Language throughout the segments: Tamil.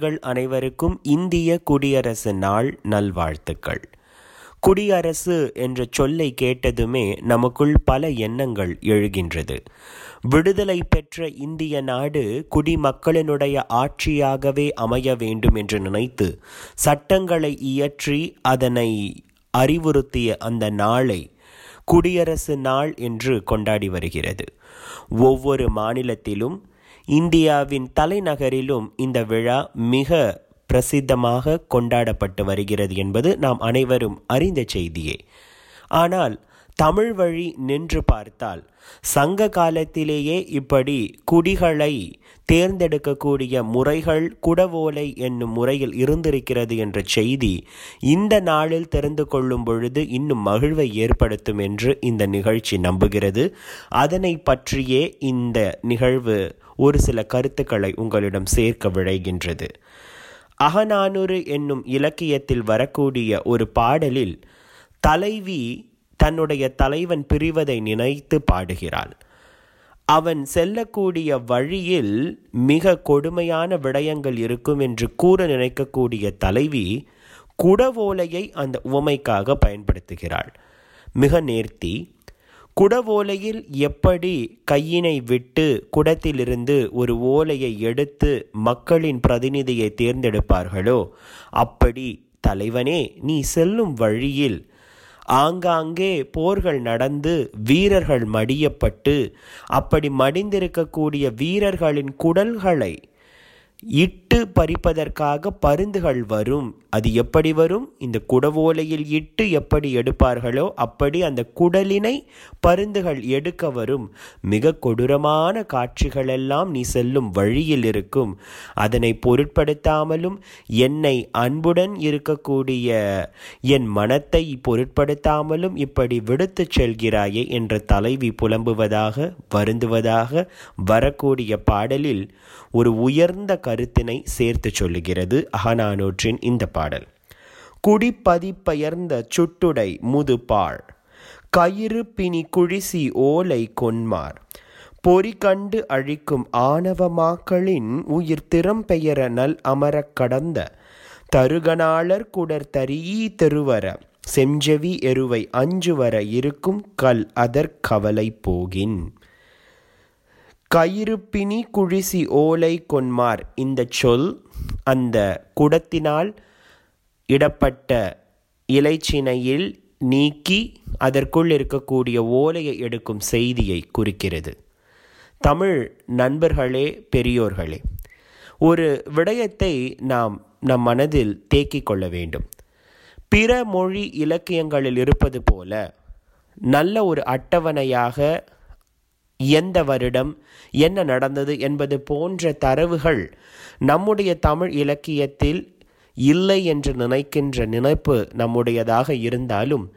நேயர்கள் அனைவருக்கும் இந்திய குடியரசு நாள் நல்வாழ்த்துக்கள். குடியரசு என்ற சொல்லை கேட்டதுமே நமக்குள் பல எண்ணங்கள் எழுகின்றது. விடுதலை பெற்ற இந்திய நாடு குடிமக்களினுடைய ஆட்சியாகவே அமைய வேண்டும் என்று நினைத்து சட்டங்களை இயற்றி அதனை அறிவுறுத்திய அந்த நாளை குடியரசு நாள் என்று கொண்டாடி வருகிறது. ஒவ்வொரு மாநிலத்திலும் இந்தியாவின் தலைநகரிலும் இந்த விழா மிக பிரசித்தமாக கொண்டாடப்பட்டு வருகிறது என்பது நாம் அனைவரும் அறிந்த செய்தியே. ஆனால் தமிழ் வழி நின்று பார்த்தால் சங்க காலத்திலேயே இப்படி குடிகளை தேர்ந்தெடுக்கக்கூடிய முறைகள் குடவோலை என்னும் முறையில் இருந்திருக்கிறது என்ற செய்தி இந்த நாளில் தெரிந்து கொள்ளும் பொழுது இன்னும் மகிழ்வை ஏற்படுத்தும் என்று இந்த நிகழ்ச்சி நம்புகிறது. அதனை பற்றியே இந்த நிகழ்வு ஒரு சில கருத்துக்களை உங்களிடம் சேர்க்க விழைகின்றது. அகநானூறு என்னும் இலக்கியத்தில் வரக்கூடிய ஒரு பாடலில் தலைவி தன்னுடைய தலைவன் பிரிவதை நினைத்து பாடுகிறாள். அவன் செல்லக்கூடிய வழியில் மிக கொடுமையான விடயங்கள் இருக்கும் என்று கூற நினைக்கக்கூடிய தலைவி குடவோலையை அந்த உவமைக்காக பயன்படுத்துகிறாள். மிக நேர்த்தி. குடவோலையில் எப்படி கையினை விட்டு குடத்திலிருந்து ஒரு ஓலையை எடுத்து மக்களின் பிரதிநிதியை தேர்ந்தெடுப்பார்களோ அப்படி தலைவனே நீ செல்லும் வழியில் ஆங்காங்கே போர்கள் நடந்து வீரர்கள் மடியப்பட்டு அப்படி மடிந்திருக்கக்கூடிய வீரர்களின் குடல்களை இட்டு பறிப்பதற்காக பருந்துகள் வரும். அது எப்படி வரும்? இந்த குடவோலையில் இட்டு எப்படி எடுப்பார்களோ அப்படி அந்த குடலினை பருந்துகள் எடுக்க வரும். மிக கொடூரமான காட்சிகளெல்லாம் நீ செல்லும் வழியில் இருக்கும். அதனை பொருட்படுத்தாமலும் என்னை அன்புடன் இருக்கக்கூடிய என் மனத்தை பொருட்படுத்தாமலும் இப்படி விடுத்துச் செல்கிறாயே என்ற தலைவி புலம்புவதாக வருந்துவதாக வரக்கூடிய பாடலில் ஒரு உயர்ந்த கருத்தினை சேர்த்து சொல்லுகிறது அகநானூற்றின் இந்த பாடல். குடிப்பதிப்பயர்ந்த சுட்டுடை முதுபாள் கயிறு பிணி குழிசி ஓலை கொன்மார். பொறி கண்டு அழிக்கும் ஆணவமாக்களின் உயிர் திறம்பெயர நல் அமரக் கடந்த. தருகனாளர் குடர் தரீ தெருவர. செஞ்செவி எருவை அஞ்சுவர இருக்கும் கல் அதற்கவலை போகின். பிணி குழிசி ஓலை கொன்மார். இந்த சொல் அந்த குடத்தினால் இடப்பட்ட இலைச்சினையில் நீக்கி அதற்குள் இருக்கக்கூடிய ஓலையை எடுக்கும் செய்தியை குறிக்கிறது. தமிழ் நண்பர்களே பெரியோர்களே ஒரு விடயத்தை நாம் நம் மனதில் தேக்கிக் கொள்ள வேண்டும். பிற மொழி இலக்கியங்களில் இருப்பது போல நல்ல ஒரு அட்டவணையாக எந்த வருடம் என்ன நடந்தது என்பது போன்ற தரவுகள் நம்முடைய தமிழ் இலக்கியத்தில் இல்லை என்று நினைக்கின்ற நினைப்பு நம்முடையதாக இருந்தாலும்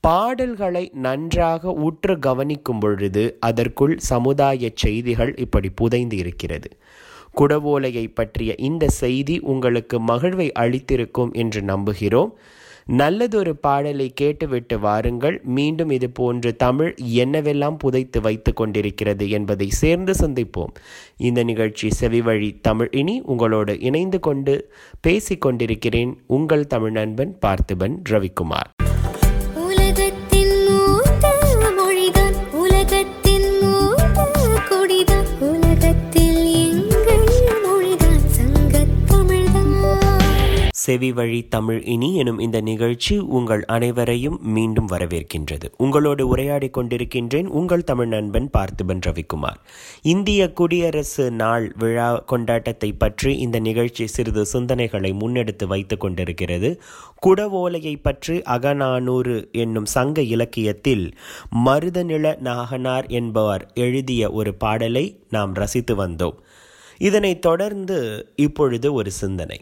பாடல்களை நன்றாக உற்று கவனிக்கும் பொழுது அதற்குள் சமுதாய செய்திகள் இப்படி புதைந்து இருக்கிறது குடவோலையை பற்றிய இந்த செய்தி உங்களுக்கு மகிழ்வை அளித்திருக்கும் என்று நம்புகிறோம். நல்லதொரு பாடலை கேட்டுவிட்டு வாருங்கள். மீண்டும் இது போன்று தமிழ் என்னவெல்லாம் புதைத்து வைத்து கொண்டிருக்கிறது என்பதை சேர்ந்து சந்திப்போம். இந்த நிகழ்ச்சி செவிவழி தமிழ் இனி உங்களோடு இணைந்து கொண்டு பேசிக் கொண்டிருக்கிறேன் உங்கள் தமிழ் நண்பன் பார்த்திபன் ரவிக்குமார். செவி வழி தமிழ் இனி எனும் இந்த நிகழ்ச்சி உங்கள் அனைவரையும் மீண்டும் வரவேற்கின்றது. உங்களோடு உரையாடி கொண்டிருக்கின்றேன் உங்கள் தமிழ் நண்பன் பார்த்திபன் ரவிக்குமார். இந்திய குடியரசு நாள் விழா கொண்டாட்டத்தை பற்றி இந்த நிகழ்ச்சி சிறிது சிந்தனைகளை முன்னெடுத்து வைத்துக் கொண்டிருக்கிறது. குடவோலையை பற்றி அகநானூறு என்னும் சங்க இலக்கியத்தில் மருதநில நாகனார் என்பவர் எழுதிய ஒரு பாடலை நாம் ரசித்து வந்தோம். இதனைத் தொடர்ந்து இப்பொழுது ஒரு சிந்தனை.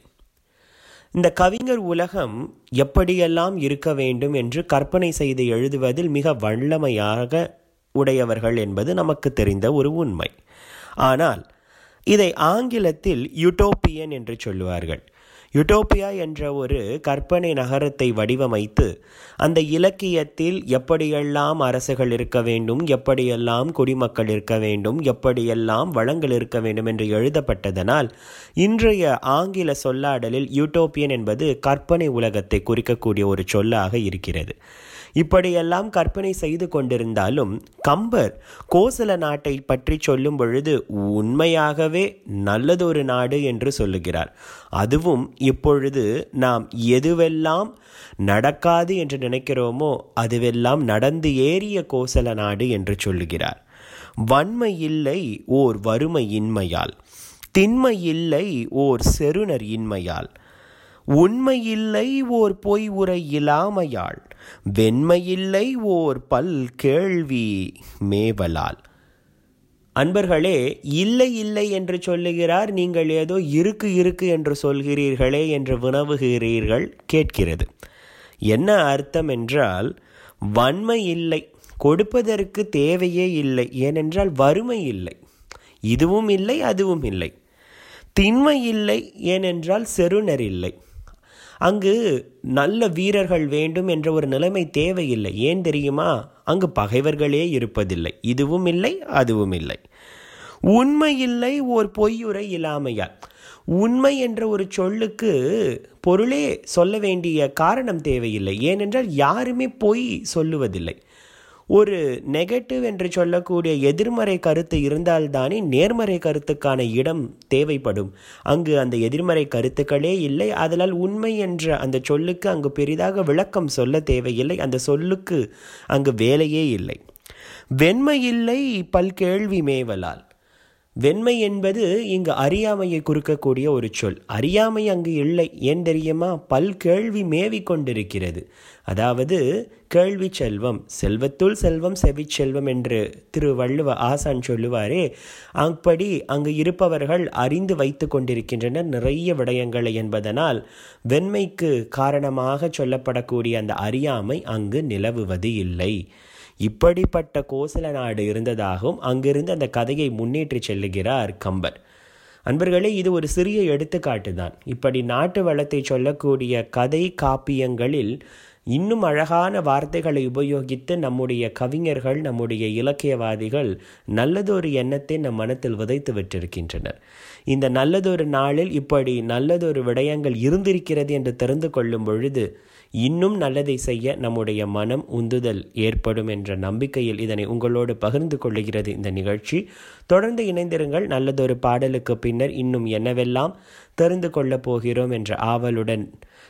இந்த கவிஞர் உலகம் எப்படியெல்லாம் இருக்க வேண்டும் என்று கற்பனை செய்து எழுதுவதில் மிக வல்லமையாக உடையவர்கள் என்பது நமக்கு தெரிந்த ஒரு உண்மை. ஆனால் இதை ஆங்கிலத்தில் யூட்டோப்பியன் என்று சொல்லுவார்கள். யுட்டோப்பியா என்ற ஒரு கற்பனை நகரத்தை வடிவமைத்து அந்த இலக்கியத்தில் எப்படியெல்லாம் அரசுகள் இருக்க வேண்டும் எப்படியெல்லாம் குடிமக்கள் இருக்க வேண்டும் எப்படியெல்லாம் வளங்கள் இருக்க வேண்டும் என்று எழுதப்பட்டதனால் இன்றைய ஆங்கில சொல்லாடலில் யூட்டோப்பியன் என்பது கற்பனை உலகத்தை குறிக்கக்கூடிய ஒரு சொல்லாக இருக்கிறது. இப்படியெல்லாம் கற்பனை செய்து கொண்டிருந்தாலும் கம்பர் கோசல நாட்டை பற்றி சொல்லும் பொழுது உண்மையாகவே நல்லதொரு நாடு என்று சொல்லுகிறார். அதுவும் இப்பொழுது நாம் எதுவெல்லாம் நடக்காது என்று நினைக்கிறோமோ அதுவெல்லாம் நடந்து ஏறிய கோசல நாடு என்று சொல்லுகிறார். வன்மை இல்லை ஓர் வறுமை இன்மையால் திண்மை இல்லை ஓர் செருணர் இன்மையால் உண்மையில்லை ஓர் பொய் உரை இல்லாமையாள் வெண்மையில்லை ஓர் பல் கேள்வி மேவலால். அன்பர்களே இல்லை இல்லை என்று சொல்லுகிறார் நீங்கள் ஏதோ இருக்கு இருக்கு என்று சொல்கிறீர்களே என்று வினவுகிறீர்கள் கேட்கிறது. என்ன அர்த்தம் என்றால் வன்மை இல்லை கொடுப்பதற்கு தேவையே இல்லை ஏனென்றால் வறுமை இல்லை இதுவும் இல்லை அதுவும் இல்லை. திண்மை இல்லை ஏனென்றால் செருணர் இல்லை. அங்கு நல்ல வீரர்கள் வேண்டும் என்ற ஒரு நிலைமை தேவையில்லை. ஏன் தெரியுமா? அங்கு பகைவர்களே இருப்பதில்லை. இதுவும் இல்லை அதுவும் இல்லை. உண்மை இல்லை ஓர் பொய்யுரை இல்லாமையால். உண்மை என்ற ஒரு சொல்லுக்கு பொருளே சொல்ல வேண்டிய காரணம் தேவையில்லை. ஏனென்றால் யாருமே பொய் சொல்லுவதில்லை. ஒரு நெகட்டிவ் என்று சொல்லக்கூடிய எதிர்மறை கருத்து இருந்தால்தானே நேர்மறை கருத்துக்கான இடம் தேவைப்படும். அங்கு அந்த எதிர்மறை கருத்துக்களே இல்லை. அதனால் உண்மை என்ற அந்த சொல்லுக்கு அங்கு பெரிதாக விளக்கம் சொல்ல தேவையில்லை. அந்த சொல்லுக்கு அங்கு வேலையே இல்லை. வெண்மை இல்லை பல்கேள்வி மேவலால். வெண்மை என்பது இங்கு அறியாமையை குறுக்கக்கூடிய ஒரு சொல். அறியாமை அங்கு இல்லை. ஏன் தெரியுமா? பல் கேள்வி மேவி கொண்டிருக்கிறது. அதாவது கேள்வி செல்வம் செல்வத்துள் செல்வம் செவிச்செல்வம் என்று திரு வள்ளுவ ஆசான் சொல்லுவாரே அப்படி அங்கு இருப்பவர்கள் அறிந்து வைத்து கொண்டிருக்கின்றனர் நிறைய விடயங்களை என்பதனால் வெண்மைக்கு காரணமாக சொல்லப்படக்கூடிய அந்த அறியாமை அங்கு நிலவுவது இல்லை. இப்படிப்பட்ட கோசல நாடு இருந்ததாகவும் அங்கிருந்து அந்த கதையை முன்னேற்றி செல்லுகிறார் கம்பர். அன்பர்களே இது ஒரு சிறிய எடுத்துக்காட்டு தான் இப்படி நாட்டு வளத்தை சொல்லக்கூடிய கதை காப்பியங்களில் இன்னும் அழகான வார்த்தைகளை உபயோகித்து நம்முடைய கவிஞர்கள் நம்முடைய இலக்கியவாதிகள் நல்லதொரு எண்ணத்தை நம் மனத்தில் விதைத்து விட்டிருக்கின்றனர். இந்த நல்லதொரு நாளில் இப்படி நல்லதொரு விடயங்கள் இருந்திருக்கிறது என்று தெரிந்து கொள்ளும் பொழுது இன்னும் நல்லதை செய்ய நம்முடைய மனம் உந்துதல் ஏற்படும் என்ற நம்பிக்கையில் இதனை உங்களோடு பகிர்ந்து கொள்ளுகிறது இந்த நிகழ்ச்சி. தொடர்ந்து இணைந்திருங்கள். நல்லதொரு பாடலுக்கு பின்னர் இன்னும் என்னவெல்லாம் தெரிந்து கொள்ளப் போகிறோம் என்ற ஆவலுடன்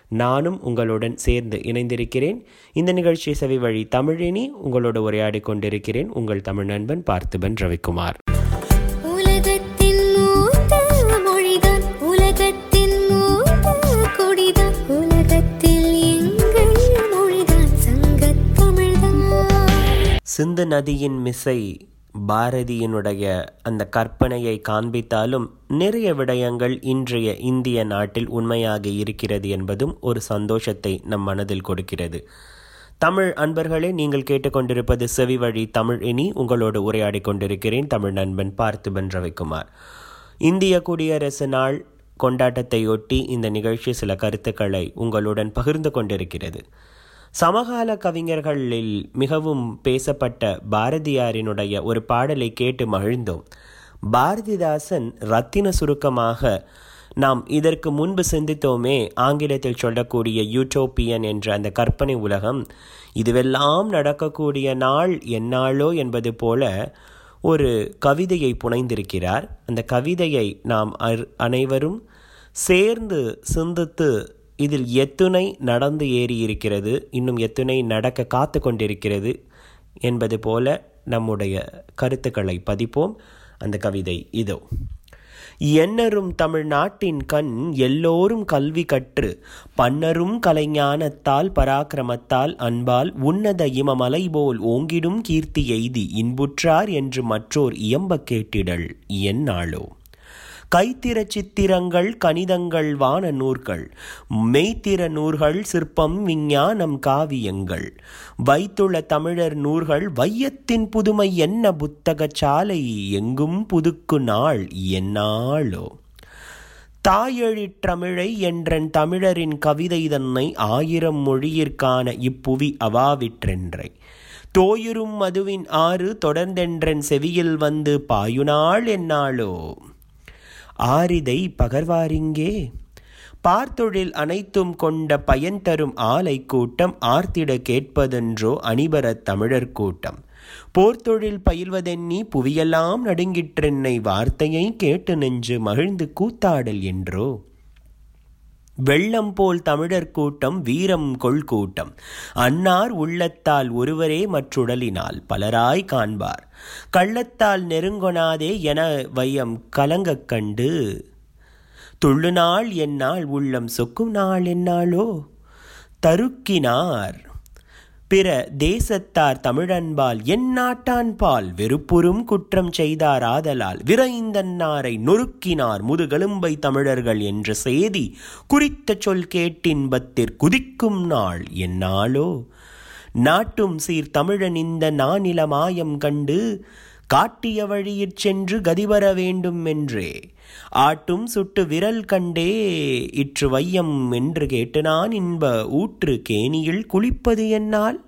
நானும் உங்களுடன் சேர்ந்து இணைந்திருக்கிறேன். இந்த நிகழ்ச்சி செவி வழி தமிழினி உங்களோடு உரையாடி கொண்டிருக்கிறேன் உங்கள் தமிழ் நண்பன் பார்த்திபன் ரவிக்குமார். சிந்து நதியின் மிசை பாரதியினுடைய அந்த கற்பனையை காண்பித்தாலும் நிறைய விடயங்கள் இன்றைய இந்திய நாட்டில் உண்மையாக இருக்கிறது என்பதும் ஒரு சந்தோஷத்தை நம் மனதில் கொடுக்கிறது. தமிழ் அன்பர்களே நீங்கள் கேட்டுக்கொண்டிருப்பது செவி வழி தமிழ். இனி உங்களோடு உரையாடி கொண்டிருக்கிறேன் தமிழ் நண்பன் பார்த்திபன் ரவிக்குமார். இந்திய குடியரசு நாள் கொண்டாட்டத்தையொட்டி இந்த நிகழ்ச்சி சில கருத்துக்களை உங்களுடன் பகிர்ந்து கொண்டிருக்கிறது. சமகால கவிஞர்களில் மிகவும் பேசப்பட்ட பாரதியாரினுடைய ஒரு பாடலை கேட்டு மகிழ்ந்தோம். பாரதிதாசன் ரத்தின சுருக்கமாக நாம் இதற்கு முன்பு சிந்தித்தோமே ஆங்கிலத்தில் சொல்லக்கூடிய யூட்டோப்பியன் என்ற அந்த கற்பனை உலகம் இதுவெல்லாம் நடக்கக்கூடிய நாள் எந்நாளோ என்பது போல ஒரு கவிதையை புனைந்திருக்கிறார். அந்த கவிதையை நாம் அனைவரும் சேர்ந்து சிந்தித்து இதில் எத்துணை நடந்து ஏறி இருக்கிறது இன்னும் எத்துணை நடக்க காத்து கொண்டிருக்கிறது என்பது போல நம்முடைய கருத்துக்களை பதிப்போம். அந்த கவிதை இதோ. என்னரும் தமிழ்நாட்டின் கண் எல்லோரும் கல்வி கற்று பன்னரும் கலைஞானத்தால் பராக்கிரமத்தால் அன்பால் உன்னத இமமலை போல் ஓங்கிடும் கீர்த்தி எய்தி இன்புற்றார் என்று மற்றோர் இயம்ப கேட்டிடல். என்னாளோ கைத்திர சித்திரங்கள் கணிதங்கள் வான நூற்கள் மெய்த்திர நூல்கள் சிற்பம் விஞ்ஞானம் காவியங்கள். வைத்துள்ள தமிழர் நூல்கள் வையத்தின் புதுமை என்ன புத்தக சாலை எங்கும் புதுக்கு நாள் என்னாளோ. தாயெழிற்றமிழை என்றன் தமிழரின் கவிதை தன்னை ஆயிரம் மொழியிற்கான இப்புவி அவாவிற்றென்றை. தோயுறும் மதுவின் ஆறு தொடர்ந்தென்றன் செவியில் வந்து பாயுநாள் என்னாளோ. ஆரிதை பகர்வாரிங்கே. பார்த்தொழில் அனைத்தும் கொண்ட பயன் தரும் ஆலை கூட்டம் ஆர்த்திட கேட்பதென்றோ அணிபரத் தமிழர் கூட்டம். போர்த்தொழில் பயில்வதென்னி புவியெல்லாம் நடுங்கிற்றென்னை வார்த்தையை கேட்டு நெஞ்சு மகிழ்ந்து கூத்தாடல் என்றோ. வெள்ளம் போல் தமிழர் கூட்டம் வீரம் கொள் கூட்டம். அன்னார் உள்ளத்தால் ஒருவரே மற்றுடலினால் பலராய் காண்பார். கள்ளத்தால் நெருங்கொணாதே என வையம் கலங்கக் கண்டு. துள்ளு நாள் என்னால் உள்ளம் சொக்கும் நாள் என்னாளோ தருக்கினார் பிற தேசத்தார் தமிழன்பால் என் நாட்டான்பால் வெறுப்புறும் குற்றம் செய்தார் ஆதலால் விரைந்தன்னாரை நொறுக்கினார் முதுகெலும்பை தமிழர்கள் என்ற செய்தி குறித்த சொல் கேட்டின்பத்திற் குதிக்கும் நாள் என்னாலோ? நாட்டும் சீர் தமிழன் இந்த நானில மாயம் கண்டு காட்டிய வழியிற் சென்று கதிவர வேண்டும் என்றே. ஆட்டும் சுட்டு விரல் கண்டே இற்று வையம் என்று கேட்டு நான் இன்ப ஊற்று கேணியில் குளிப்பது என்னால்.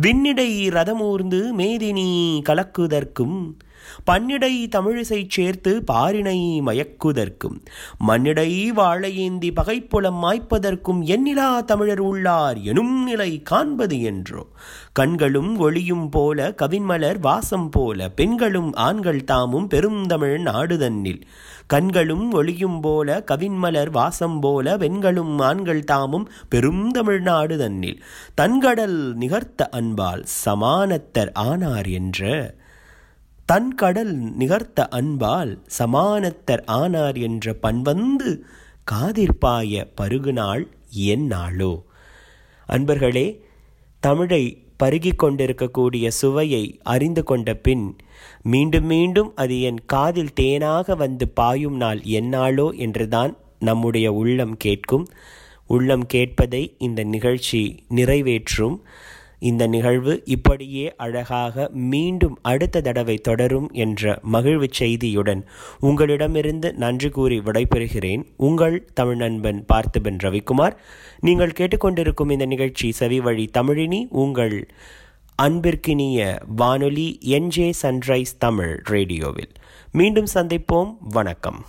விண்ணிடை ரதமூர்ந்து மேதினி கலக்குதற்கும் பன்னிடை தமிழிசை சேர்த்து பாரினை மயக்குதற்கும் மண்ணிடை வாழையேந்தி பகைப்புலம் மாய்ப்பதற்கும் எண்ணிலா தமிழர் உள்ளார் எனும் நிலை காண்பது என்றோ. கண்களும் ஒளியும் போல கவின்மலர் வாசம் போல பெண்களும் ஆண்கள் தாமும் பெருந்தமிழ் நாடுதன்னில். கண்களும் ஒளியும் போல கவின்மலர் வாசம் போல பெண்களும் ஆண்கள் தாமும் பெருந்தமிழ் நாடுதன்னில். தன்கடல் நிகர்த்த அன்பால் சமானத்தர் ஆனார் என்ற தன் கடல் நிகர்த்த அன்பால் சமானத்தர் ஆனார் என்ற பண்வந்து காதிர்பாய பருகுநாள் என் நாளோ. அன்பர்களே தமிழை பருகிக் கொண்டிருக்கக்கூடிய சுவையை அறிந்து கொண்ட பின் மீண்டும் மீண்டும் அது என் காதில் தேனாக வந்து பாயும் நாள் என்னாளோ என்றுதான் நம்முடைய உள்ளம் கேட்கும். உள்ளம் கேட்பதை இந்த நிகழ்ச்சி நிறைவேற்றும். இந்த நிகழ்வு இப்படியே அழகாக மீண்டும் அடுத்த தடவை தொடரும் என்ற மகிழ்வு செய்தியுடன் உங்களிடமிருந்து நன்றி கூறி விடைபெறுகிறேன். உங்கள் தமிழ் நண்பன் பார்த்திபன் ரவிக்குமார். நீங்கள் கேட்டுக்கொண்டிருக்கும் இந்த நிகழ்ச்சி செவி வழி தமிழினி உங்கள் அன்பிற்கினிய வானொலி என்ஜே சன்ரைஸ் தமிழ் ரேடியோவில். மீண்டும் சந்திப்போம். வணக்கம்.